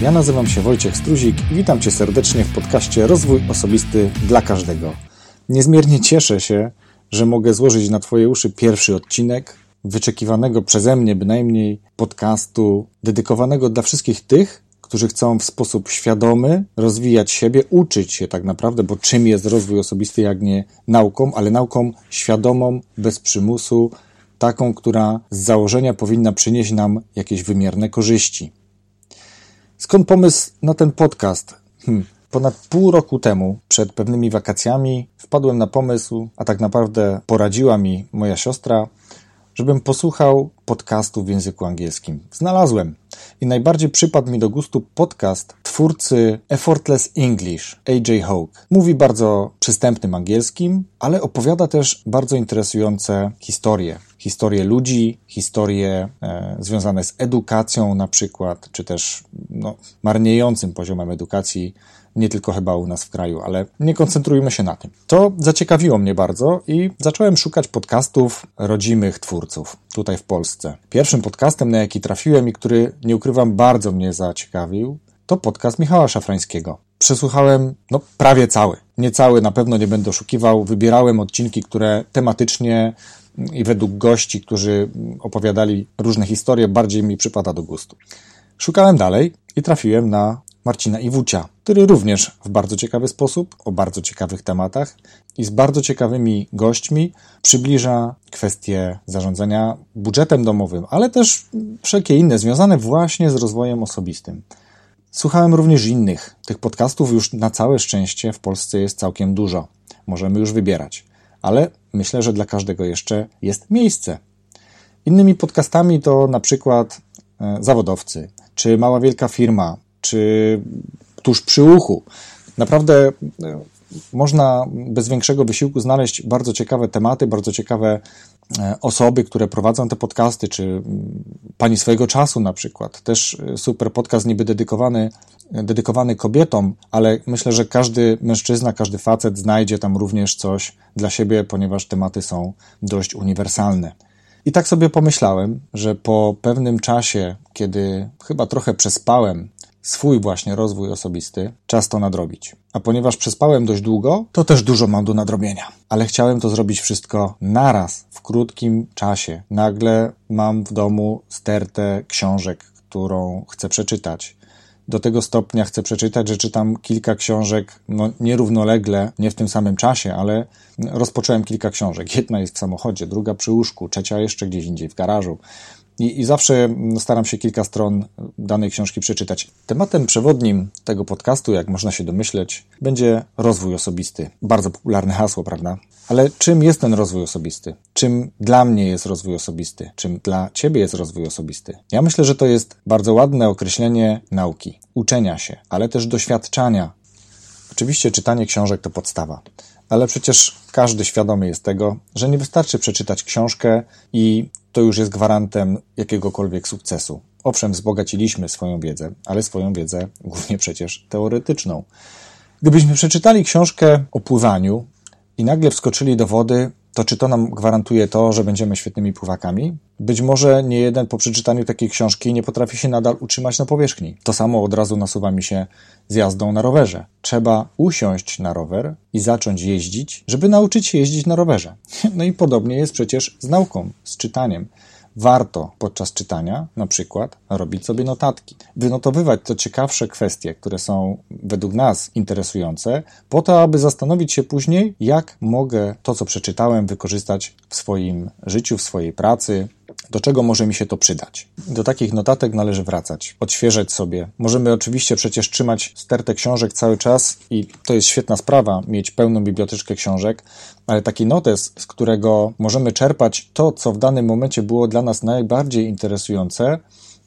Ja nazywam się Wojciech Struzik i witam Cię serdecznie w podcaście Rozwój Osobisty dla Każdego. Niezmiernie cieszę się, że mogę złożyć na Twoje uszy pierwszy odcinek wyczekiwanego przeze mnie bynajmniej podcastu dedykowanego dla wszystkich tych, którzy chcą w sposób świadomy rozwijać siebie, uczyć się tak naprawdę, bo czym jest rozwój osobisty, jak nie nauką, ale nauką świadomą, bez przymusu, taką, która z założenia powinna przynieść nam jakieś wymierne korzyści. Skąd pomysł na ten podcast? Hmm. Ponad pół roku temu, przed pewnymi wakacjami, wpadłem na pomysł, a tak naprawdę poradziła mi moja siostra, żebym posłuchał podcastu w języku angielskim. Znalazłem i najbardziej przypadł mi do gustu podcast twórcy Effortless English, AJ Hawke. Mówi bardzo przystępnym angielskim, ale opowiada też bardzo interesujące historie. Historie ludzi, historie e, związane z edukacją na przykład, czy też no, marniejącym poziomem edukacji nie tylko chyba u nas w kraju, ale nie koncentrujmy się na tym. To zaciekawiło mnie bardzo i zacząłem szukać podcastów rodzimych twórców tutaj w Polsce. Pierwszym podcastem, na jaki trafiłem i który, nie ukrywam, bardzo mnie zaciekawił, to podcast Michała Szafrańskiego. Przesłuchałem no, prawie cały. Nie cały, na pewno nie będę oszukiwał. Wybierałem odcinki, które tematycznie i według gości, którzy opowiadali różne historie, bardziej mi przypada do gustu. Szukałem dalej i trafiłem na Marcina Iwucia, który również w bardzo ciekawy sposób, o bardzo ciekawych tematach i z bardzo ciekawymi gośćmi przybliża kwestie zarządzania budżetem domowym, ale też wszelkie inne związane właśnie z rozwojem osobistym. Słuchałem również innych. Tych podcastów już na całe szczęście w Polsce jest całkiem dużo. Możemy już wybierać, ale myślę, że dla każdego jeszcze jest miejsce. Innymi podcastami to na przykład e, zawodowcy, czy mała wielka firma, czy tuż przy uchu. Naprawdę e, można bez większego wysiłku znaleźć bardzo ciekawe tematy, bardzo ciekawe e, osoby, które prowadzą te podcasty, czy pani swojego czasu na przykład. Też e, super podcast niby dedykowany, dedykowany kobietom, ale myślę, że każdy mężczyzna, każdy facet znajdzie tam również coś dla siebie, ponieważ tematy są dość uniwersalne. I tak sobie pomyślałem, że po pewnym czasie, kiedy chyba trochę przespałem swój właśnie rozwój osobisty, czas to nadrobić. A ponieważ przespałem dość długo, to też dużo mam do nadrobienia. Ale chciałem to zrobić wszystko naraz, w krótkim czasie. Nagle mam w domu stertę książek, którą chcę przeczytać. Do tego stopnia chcę przeczytać, że czytam kilka książek, no nierównolegle, nie w tym samym czasie, ale rozpocząłem kilka książek. Jedna jest w samochodzie, druga przy łóżku, trzecia jeszcze gdzieś indziej w garażu. I, I, zawsze staram się kilka stron danej książki przeczytać. Tematem przewodnim tego podcastu, jak można się domyśleć, będzie rozwój osobisty. Bardzo popularne hasło, prawda? Ale czym jest ten rozwój osobisty? Czym dla mnie jest rozwój osobisty? Czym dla ciebie jest rozwój osobisty? Ja myślę, że to jest bardzo ładne określenie nauki, uczenia się, ale też doświadczania. Oczywiście czytanie książek to podstawa, ale przecież każdy świadomy jest tego, że nie wystarczy przeczytać książkę i to już jest gwarantem jakiegokolwiek sukcesu. Owszem, wzbogaciliśmy swoją wiedzę, ale swoją wiedzę głównie przecież teoretyczną. Gdybyśmy przeczytali książkę o pływaniu i nagle wskoczyli do wody, to czy to nam gwarantuje to, że będziemy świetnymi pływakami? Być może nie jeden po przeczytaniu takiej książki nie potrafi się nadal utrzymać na powierzchni. To samo od razu nasuwa mi się z jazdą na rowerze. Trzeba usiąść na rower i zacząć jeździć, żeby nauczyć się jeździć na rowerze. No i podobnie jest przecież z nauką, z czytaniem warto podczas czytania na przykład robić sobie notatki, wynotowywać to ciekawsze kwestie, które są według nas interesujące, po to, aby zastanowić się później, jak mogę to, co przeczytałem, wykorzystać w swoim życiu, w swojej pracy, do czego może mi się to przydać. Do takich notatek należy wracać, odświeżać sobie. Możemy oczywiście przecież trzymać stertę książek cały czas i to jest świetna sprawa, mieć pełną biblioteczkę książek, ale taki notes, z którego możemy czerpać to, co w danym momencie było dla nas najbardziej interesujące,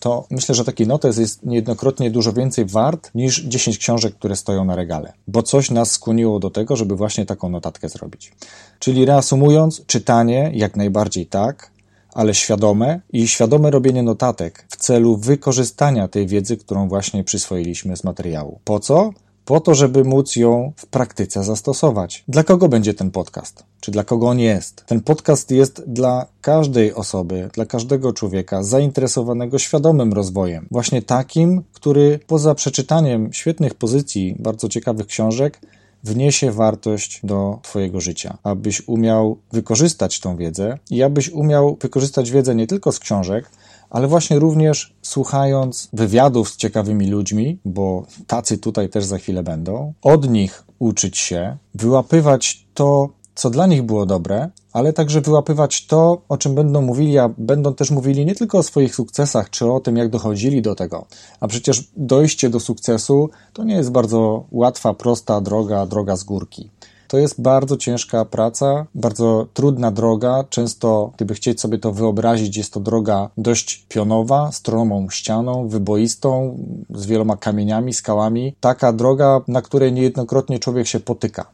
to myślę, że taki notes jest niejednokrotnie dużo więcej wart niż 10 książek, które stoją na regale, bo coś nas skłoniło do tego, żeby właśnie taką notatkę zrobić. Czyli reasumując, czytanie jak najbardziej tak, ale świadome i świadome robienie notatek w celu wykorzystania tej wiedzy, którą właśnie przyswoiliśmy z materiału. Po co? po to, żeby móc ją w praktyce zastosować. Dla kogo będzie ten podcast? Czy dla kogo on jest? Ten podcast jest dla każdej osoby, dla każdego człowieka zainteresowanego świadomym rozwojem. Właśnie takim, który poza przeczytaniem świetnych pozycji, bardzo ciekawych książek, wniesie wartość do Twojego życia, abyś umiał wykorzystać tą wiedzę i abyś umiał wykorzystać wiedzę nie tylko z książek, ale właśnie również słuchając wywiadów z ciekawymi ludźmi, bo tacy tutaj też za chwilę będą, od nich uczyć się, wyłapywać to, co dla nich było dobre, ale także wyłapywać to, o czym będą mówili, a będą też mówili nie tylko o swoich sukcesach, czy o tym, jak dochodzili do tego. A przecież dojście do sukcesu to nie jest bardzo łatwa, prosta droga, droga z górki. To jest bardzo ciężka praca, bardzo trudna droga. Często, gdyby chcieć sobie to wyobrazić, jest to droga dość pionowa, stromą ścianą, wyboistą, z wieloma kamieniami, skałami. Taka droga, na której niejednokrotnie człowiek się potyka.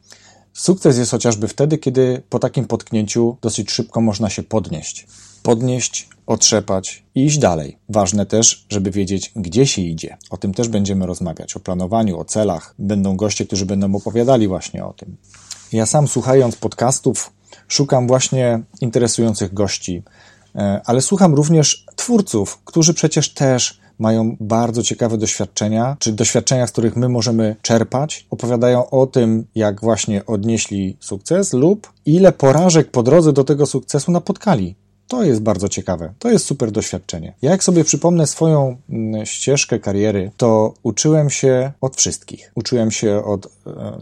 Sukces jest chociażby wtedy, kiedy po takim potknięciu dosyć szybko można się podnieść. Podnieść, otrzepać i iść dalej. Ważne też, żeby wiedzieć, gdzie się idzie. O tym też będziemy rozmawiać, o planowaniu, o celach. Będą goście, którzy będą opowiadali właśnie o tym. Ja sam słuchając podcastów szukam właśnie interesujących gości, e, ale słucham również twórców, którzy przecież też mają bardzo ciekawe doświadczenia, czy doświadczenia, z których my możemy czerpać. Opowiadają o tym, jak właśnie odnieśli sukces lub ile porażek po drodze do tego sukcesu napotkali. To jest bardzo ciekawe. To jest super doświadczenie. Ja jak sobie przypomnę swoją mm, ścieżkę kariery, to uczyłem się od wszystkich. Uczyłem się od e,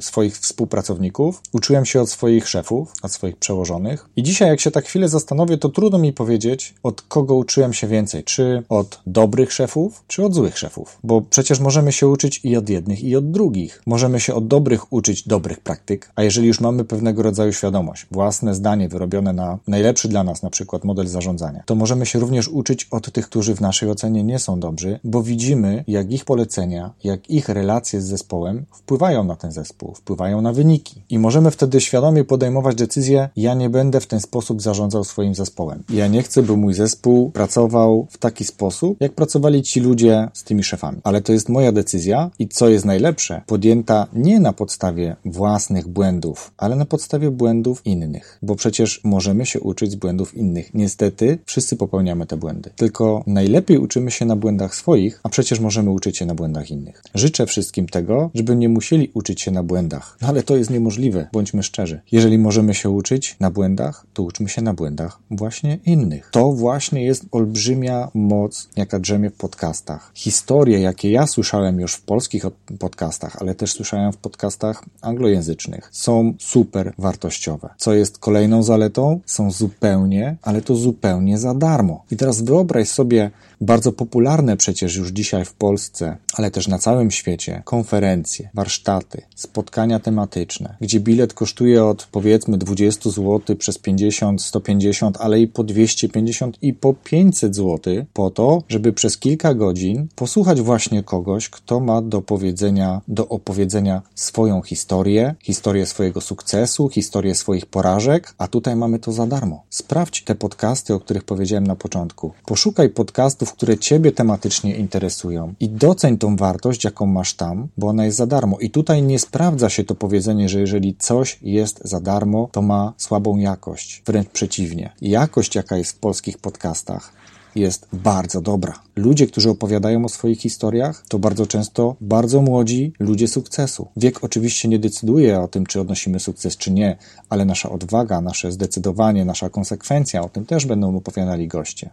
swoich współpracowników, uczyłem się od swoich szefów, od swoich przełożonych. I dzisiaj, jak się tak chwilę zastanowię, to trudno mi powiedzieć, od kogo uczyłem się więcej. Czy od dobrych szefów, czy od złych szefów. Bo przecież możemy się uczyć i od jednych, i od drugich. Możemy się od dobrych uczyć dobrych praktyk, a jeżeli już mamy pewnego rodzaju świadomość, własne zdanie wyrobione na najlepszy dla nas, na przykład model zarządzania. To możemy się również uczyć od tych, którzy w naszej ocenie nie są dobrzy, bo widzimy, jak ich polecenia, jak ich relacje z zespołem wpływają na ten zespół, wpływają na wyniki. I możemy wtedy świadomie podejmować decyzję: ja nie będę w ten sposób zarządzał swoim zespołem. Ja nie chcę, by mój zespół pracował w taki sposób, jak pracowali ci ludzie z tymi szefami. Ale to jest moja decyzja i co jest najlepsze, podjęta nie na podstawie własnych błędów, ale na podstawie błędów innych. Bo przecież możemy się uczyć z błędów innych niestety wszyscy popełniamy te błędy. Tylko najlepiej uczymy się na błędach swoich, a przecież możemy uczyć się na błędach innych. Życzę wszystkim tego, żeby nie musieli uczyć się na błędach. No ale to jest niemożliwe, bądźmy szczerzy. Jeżeli możemy się uczyć na błędach, to uczmy się na błędach właśnie innych. To właśnie jest olbrzymia moc, jaka drzemie w podcastach. Historie, jakie ja słyszałem już w polskich podcastach, ale też słyszałem w podcastach anglojęzycznych, są super wartościowe. Co jest kolejną zaletą? Są zupełnie, ale to zupełnie za darmo. I teraz wyobraź sobie bardzo popularne przecież już dzisiaj w Polsce, ale też na całym świecie, konferencje, warsztaty, spotkania tematyczne, gdzie bilet kosztuje od powiedzmy 20 zł przez 50, 150, ale i po 250 i po 500 zł, po to, żeby przez kilka godzin posłuchać właśnie kogoś, kto ma do powiedzenia, do opowiedzenia swoją historię, historię swojego sukcesu, historię swoich porażek, a tutaj mamy to za darmo. Sprawdź te podcasty, o których powiedziałem na początku. Poszukaj podcastów, które Ciebie tematycznie interesują i doceń tą wartość, jaką masz tam, bo ona jest za darmo. I tutaj nie sprawdza się to powiedzenie, że jeżeli coś jest za darmo, to ma słabą jakość. Wręcz przeciwnie. Jakość, jaka jest w polskich podcastach, jest bardzo dobra. Ludzie, którzy opowiadają o swoich historiach, to bardzo często bardzo młodzi ludzie sukcesu. Wiek oczywiście nie decyduje o tym, czy odnosimy sukces, czy nie, ale nasza odwaga, nasze zdecydowanie, nasza konsekwencja, o tym też będą opowiadali goście.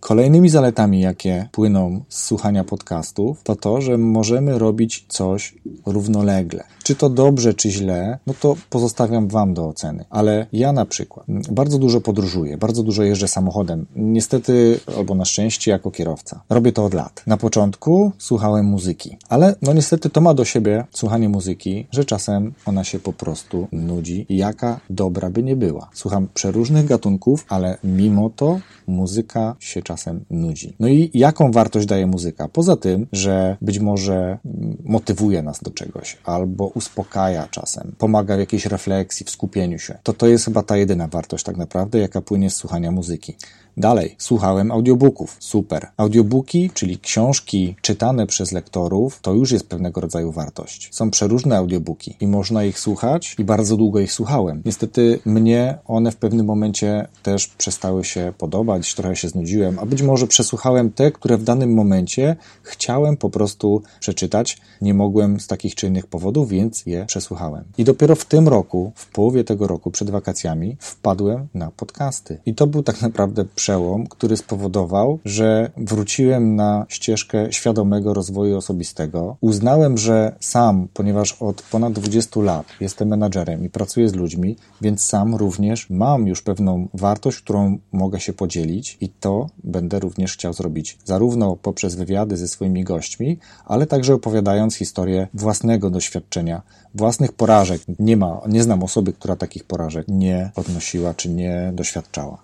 Kolejnymi zaletami, jakie płyną z słuchania podcastów, to to, że możemy robić coś równolegle. Czy to dobrze, czy źle, no to pozostawiam Wam do oceny. Ale ja na przykład bardzo dużo podróżuję, bardzo dużo jeżdżę samochodem. Niestety, albo na szczęście, jako kierowca. Robię to od lat. Na początku słuchałem muzyki, ale no niestety to ma do siebie słuchanie muzyki, że czasem ona się po prostu nudzi, jaka dobra by nie była. Słucham przeróżnych gatunków, ale mimo to muzyka się czasem nudzi. No i jaką wartość daje muzyka? Poza tym, że być może motywuje nas do czegoś albo uspokaja czasem, pomaga w jakiejś refleksji, w skupieniu się, to to jest chyba ta jedyna wartość tak naprawdę, jaka płynie z słuchania muzyki. Dalej, słuchałem audiobooków. Super. Audiobooki, czyli książki czytane przez lektorów, to już jest pewnego rodzaju wartość. Są przeróżne audiobooki i można ich słuchać i bardzo długo ich słuchałem. Niestety mnie one w pewnym momencie też przestały się podobać, trochę się znudziłem, a być może przesłuchałem te, które w danym momencie chciałem po prostu przeczytać. Nie mogłem z takich czy innych powodów, więc je przesłuchałem. I dopiero w tym roku, w połowie tego roku, przed wakacjami, wpadłem na podcasty. I to był tak naprawdę przełom, który spowodował, że wróciłem na ścieżkę świadomego rozwoju osobistego. Uznałem, że sam, ponieważ od ponad 20 lat jestem menadżerem i pracuję z ludźmi, więc sam również mam już pewną wartość, którą mogę się podzielić i to będę również chciał zrobić zarówno poprzez wywiady ze swoimi gośćmi, ale także opowiadając historię własnego doświadczenia, własnych porażek. Nie ma, nie znam osoby, która takich porażek nie odnosiła czy nie doświadczała.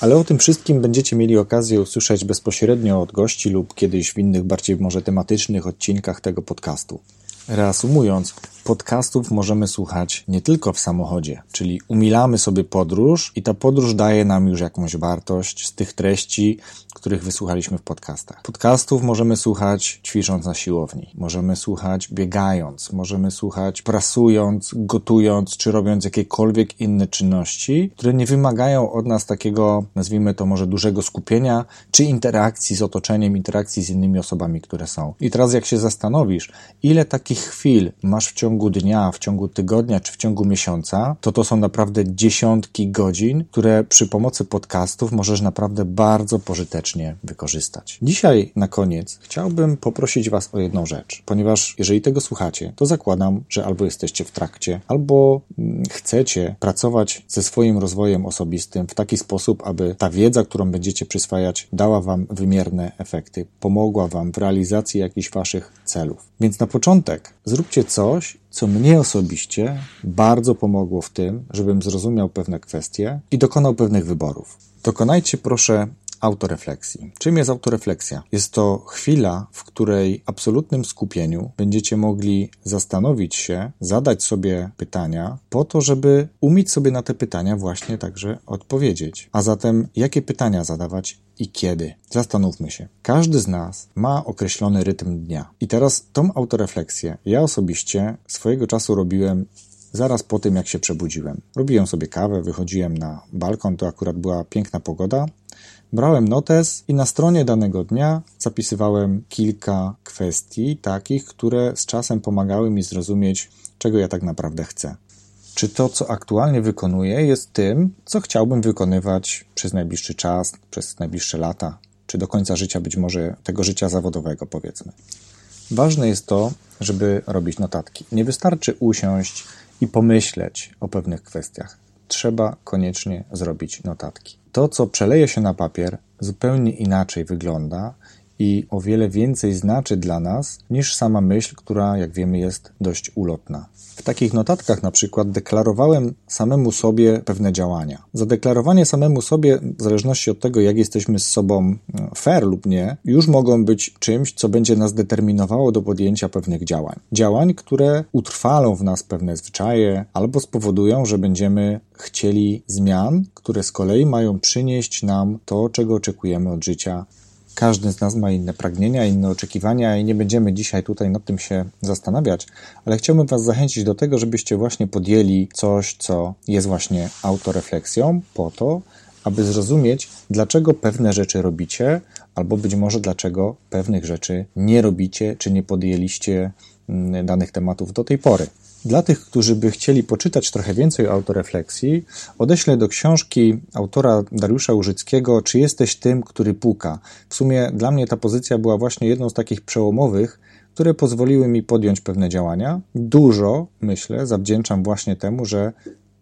Ale o tym wszystkim będziecie mieli okazję usłyszeć bezpośrednio od gości lub kiedyś w innych, bardziej może tematycznych odcinkach tego podcastu. Reasumując, podcastów możemy słuchać nie tylko w samochodzie, czyli umilamy sobie podróż i ta podróż daje nam już jakąś wartość z tych treści, których wysłuchaliśmy w podcastach. Podcastów możemy słuchać ćwicząc na siłowni, możemy słuchać biegając, możemy słuchać prasując, gotując czy robiąc jakiekolwiek inne czynności, które nie wymagają od nas takiego, nazwijmy to może dużego skupienia, czy interakcji z otoczeniem, interakcji z innymi osobami, które są. I teraz jak się zastanowisz, ile takich chwil masz w ciągu dnia, w ciągu tygodnia czy w ciągu miesiąca, to to są naprawdę dziesiątki godzin, które przy pomocy podcastów możesz naprawdę bardzo pożytecznie wykorzystać. Dzisiaj na koniec chciałbym poprosić Was o jedną rzecz, ponieważ jeżeli tego słuchacie, to zakładam, że albo jesteście w trakcie, albo mm, chcecie pracować ze swoim rozwojem osobistym w taki sposób, aby ta wiedza, którą będziecie przyswajać, dała Wam wymierne efekty, pomogła Wam w realizacji jakichś Waszych celów. Więc na początek zróbcie coś, co mnie osobiście bardzo pomogło w tym, żebym zrozumiał pewne kwestie i dokonał pewnych wyborów. Dokonajcie proszę autorefleksji. Czym jest autorefleksja? Jest to chwila, w której absolutnym skupieniu będziecie mogli zastanowić się, zadać sobie pytania, po to, żeby umieć sobie na te pytania właśnie także odpowiedzieć. A zatem, jakie pytania zadawać i kiedy? Zastanówmy się. Każdy z nas ma określony rytm dnia. I teraz tą autorefleksję ja osobiście swojego czasu robiłem zaraz po tym, jak się przebudziłem. Robiłem sobie kawę, wychodziłem na balkon, to akurat była piękna pogoda, Brałem notes i na stronie danego dnia zapisywałem kilka kwestii takich, które z czasem pomagały mi zrozumieć, czego ja tak naprawdę chcę. Czy to, co aktualnie wykonuję, jest tym, co chciałbym wykonywać przez najbliższy czas, przez najbliższe lata, czy do końca życia, być może tego życia zawodowego, powiedzmy. Ważne jest to, żeby robić notatki. Nie wystarczy usiąść i pomyśleć o pewnych kwestiach. Trzeba koniecznie zrobić notatki. To, co przeleje się na papier, zupełnie inaczej wygląda i o wiele więcej znaczy dla nas niż sama myśl, która, jak wiemy, jest dość ulotna. W takich notatkach na przykład deklarowałem samemu sobie pewne działania. Zadeklarowanie samemu sobie, w zależności od tego, jak jesteśmy z sobą e, fair lub nie, już mogą być czymś, co będzie nas determinowało do podjęcia pewnych działań. Działań, które utrwalą w nas pewne zwyczaje albo spowodują, że będziemy chcieli zmian, które z kolei mają przynieść nam to, czego oczekujemy od życia każdy z nas ma inne pragnienia, inne oczekiwania i nie będziemy dzisiaj tutaj nad tym się zastanawiać, ale chciałbym Was zachęcić do tego, żebyście właśnie podjęli coś, co jest właśnie autorefleksją, po to, aby zrozumieć, dlaczego pewne rzeczy robicie, albo być może dlaczego pewnych rzeczy nie robicie, czy nie podjęliście mm, danych tematów do tej pory. Dla tych, którzy by chcieli poczytać trochę więcej o autorefleksji, odeślę do książki autora Dariusza Użyckiego Czy jesteś tym, który puka? W sumie dla mnie ta pozycja była właśnie jedną z takich przełomowych, które pozwoliły mi podjąć pewne działania. Dużo, myślę, zawdzięczam właśnie temu, że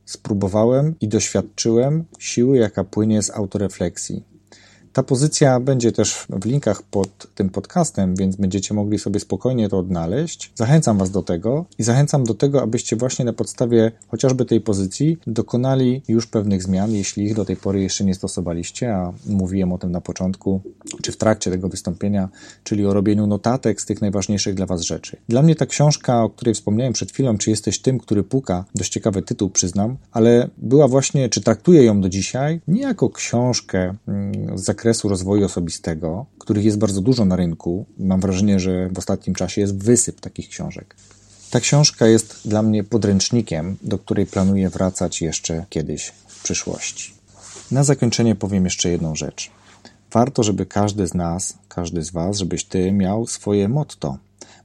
spróbowałem i doświadczyłem siły, jaka płynie z autorefleksji. Ta pozycja będzie też w linkach pod tym podcastem, więc będziecie mogli sobie spokojnie to odnaleźć. Zachęcam Was do tego i zachęcam do tego, abyście właśnie na podstawie chociażby tej pozycji dokonali już pewnych zmian, jeśli ich do tej pory jeszcze nie stosowaliście, a mówiłem o tym na początku, czy w trakcie tego wystąpienia, czyli o robieniu notatek z tych najważniejszych dla Was rzeczy. Dla mnie ta książka, o której wspomniałem przed chwilą, czy jesteś tym, który puka, dość ciekawy tytuł, przyznam, ale była właśnie, czy traktuję ją do dzisiaj, nie jako książkę mm, z zakresu rozwoju osobistego, których jest bardzo dużo na rynku. Mam wrażenie, że w ostatnim czasie jest wysyp takich książek. Ta książka jest dla mnie podręcznikiem, do której planuję wracać jeszcze kiedyś w przyszłości. Na zakończenie powiem jeszcze jedną rzecz. Warto, żeby każdy z nas, każdy z Was, żebyś Ty miał swoje motto.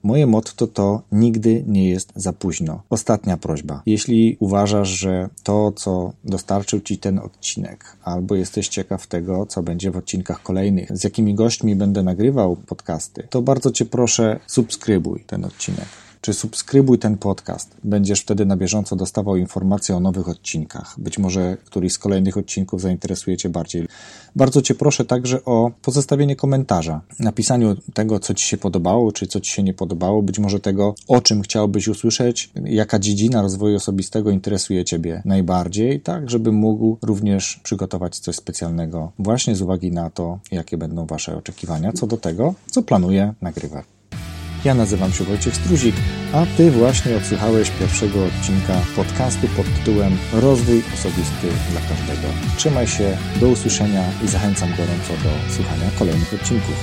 Moje motto to nigdy nie jest za późno. Ostatnia prośba. Jeśli uważasz, że to, co dostarczył Ci ten odcinek, albo jesteś ciekaw tego, co będzie w odcinkach kolejnych, z jakimi gośćmi będę nagrywał podcasty, to bardzo Cię proszę, subskrybuj ten odcinek czy subskrybuj ten podcast. Będziesz wtedy na bieżąco dostawał informacje o nowych odcinkach. Być może któryś z kolejnych odcinków zainteresuje Cię bardziej. Bardzo Cię proszę także o pozostawienie komentarza, napisaniu tego, co Ci się podobało, czy co Ci się nie podobało, być może tego, o czym chciałbyś usłyszeć, jaka dziedzina rozwoju osobistego interesuje Ciebie najbardziej, tak, żeby mógł również przygotować coś specjalnego właśnie z uwagi na to, jakie będą Wasze oczekiwania co do tego, co planuję nagrywać. Ja nazywam się Wojciech Struzik, a Ty właśnie odsłuchałeś pierwszego odcinka podcastu pod tytułem Rozwój osobisty dla każdego. Trzymaj się, do usłyszenia i zachęcam gorąco do słuchania kolejnych odcinków.